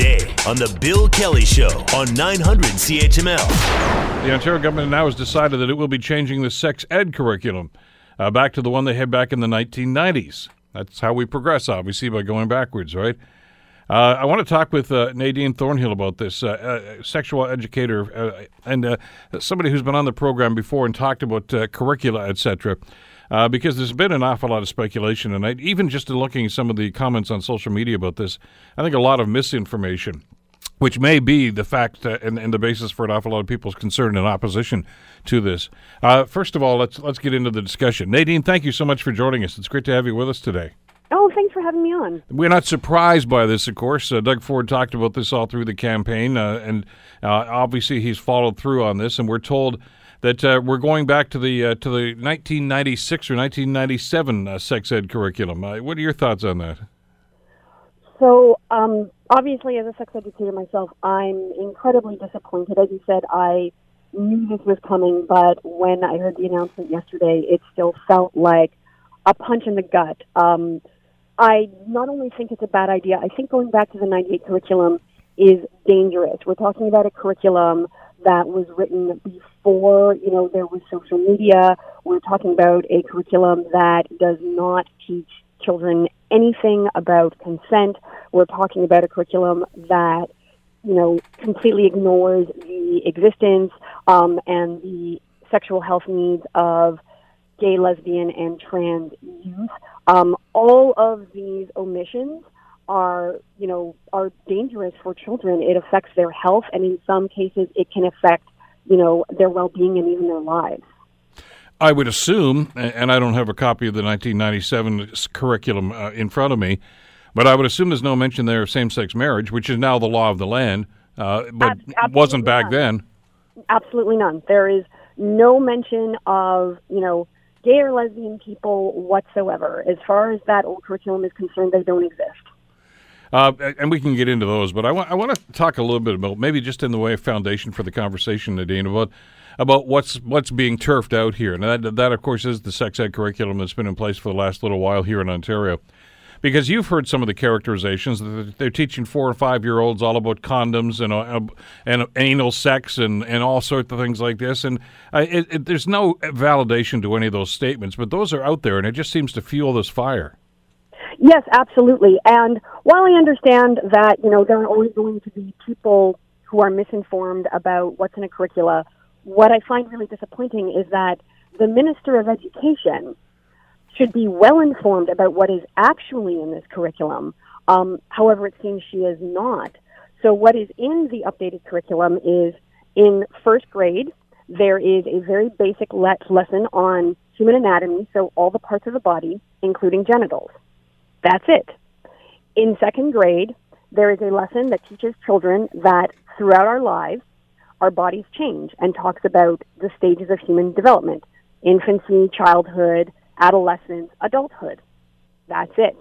today on The Bill Kelly Show on 900 CHML. The Ontario government now has decided that it will be changing the sex ed curriculum uh, back to the one they had back in the 1990s. That's how we progress, obviously, by going backwards, right? Uh, I want to talk with uh, Nadine Thornhill about this, uh, uh sexual educator uh, and uh, somebody who's been on the program before and talked about curricula, etc. because there's been an awful lot of speculation, and I, even just looking at some of the comments on social media about this, I think a lot of misinformation which may be the fact uh, and, and, the basis for an awful lot of people's concern and opposition to this. Uh, first of all, let's let's get into the discussion. Nadine, thank you so much for joining us. It's great to have you with us today. Oh, thanks for having me on. We're not surprised by this, of course. Uh, Doug Ford talked about this all through the campaign, uh, and uh, obviously he's followed through on this. And we're told that uh, we're going back to the to the 1996 or 1997 sex ed curriculum. what are your thoughts on that? So, um, obviously, as a sex educator myself, I'm incredibly disappointed. As you said, I knew this was coming, but when I heard the announcement yesterday, it still felt like a punch in the gut. Um, I not only think it's a bad idea, I think going back to the 98 curriculum is dangerous. We're talking about a curriculum that was written before, you know, there was social media. We're talking about a curriculum that does not teach children anything about consent. We're talking about a curriculum that, you know, completely ignores the existence um, and the sexual health needs of gay, lesbian, and trans youth. Um, all of these omissions are, you know, are dangerous for children. It affects their health, and in some cases, it can affect, you know, their well-being and even their lives. I would assume, and I don't have a copy of the 1997 curriculum uh, in front of me, but I would assume there's no mention there of same-sex marriage, which is now the law of the land, uh, but Ab- wasn't back none. then. Absolutely none. There is no mention of you know gay or lesbian people whatsoever. As far as that old curriculum is concerned, they don't exist. Uh, and we can get into those, but I want I want to talk a little bit about maybe just in the way of foundation for the conversation, Nadine, about about what's what's being turfed out here, and that that of course is the sex ed curriculum that's been in place for the last little while here in Ontario. Because you've heard some of the characterizations that they're teaching four or five year olds all about condoms and uh, and anal sex and, and all sorts of things like this, and uh, it, it, there's no validation to any of those statements, but those are out there, and it just seems to fuel this fire. Yes, absolutely. And while I understand that you know there are always going to be people who are misinformed about what's in a curricula what I find really disappointing is that the Minister of Education should be well informed about what is actually in this curriculum. Um, however, it seems she is not. So, what is in the updated curriculum is in first grade, there is a very basic le- lesson on human anatomy, so all the parts of the body, including genitals. That's it. In second grade, there is a lesson that teaches children that throughout our lives, our bodies change and talks about the stages of human development infancy, childhood, adolescence, adulthood. That's it.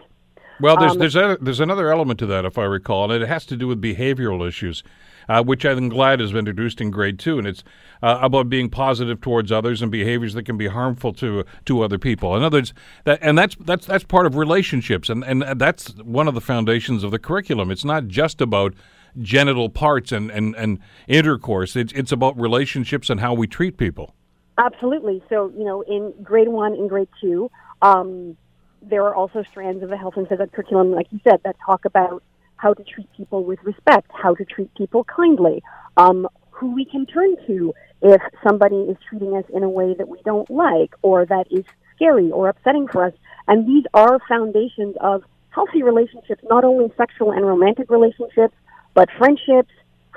Well, there's um, there's a, there's another element to that, if I recall, and it has to do with behavioral issues, uh, which I'm glad has been introduced in grade two, and it's uh, about being positive towards others and behaviors that can be harmful to to other people. In other words, that and that's that's that's part of relationships, and and that's one of the foundations of the curriculum. It's not just about genital parts and, and, and intercourse. It's, it's about relationships and how we treat people. Absolutely. So, you know, in grade one and grade two, um, there are also strands of the health and phys ed curriculum, like you said, that talk about how to treat people with respect, how to treat people kindly, um, who we can turn to if somebody is treating us in a way that we don't like or that is scary or upsetting for us. And these are foundations of healthy relationships, not only sexual and romantic relationships, but friendships,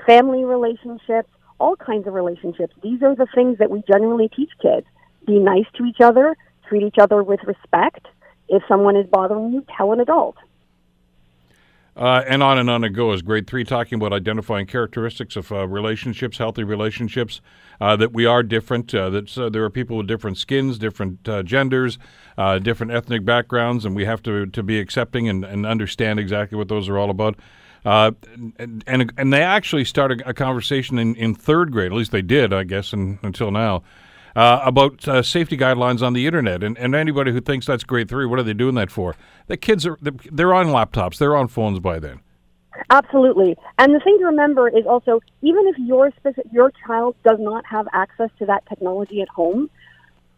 family relationships, all kinds of relationships. These are the things that we generally teach kids. Be nice to each other, treat each other with respect. If someone is bothering you, tell an adult. Uh, and on and on it goes. Grade three, talking about identifying characteristics of uh, relationships, healthy relationships, uh, that we are different, uh, that uh, there are people with different skins, different uh, genders, different ethnic backgrounds, and we have to, to be accepting and, and understand exactly what those are all about. Uh, and, and, and they actually started a conversation in, in third grade, at least they did, I guess, in, until now, uh, about uh, safety guidelines on the internet. And, and anybody who thinks that's grade three, what are they doing that for? The kids are they're on laptops, they're on phones by then. Absolutely. And the thing to remember is also, even if your specific, your child does not have access to that technology at home,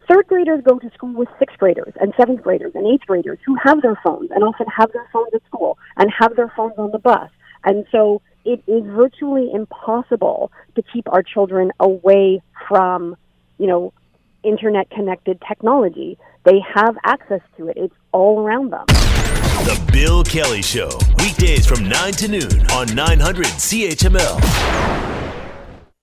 third graders go to school with sixth graders and seventh graders and eighth graders who have their phones and often have their phones at school and have their phones on the bus. And so it is virtually impossible to keep our children away from, you know, internet connected technology. They have access to it. It's all around them. The Bill Kelly Show, weekdays from 9 to noon on 900 CHML.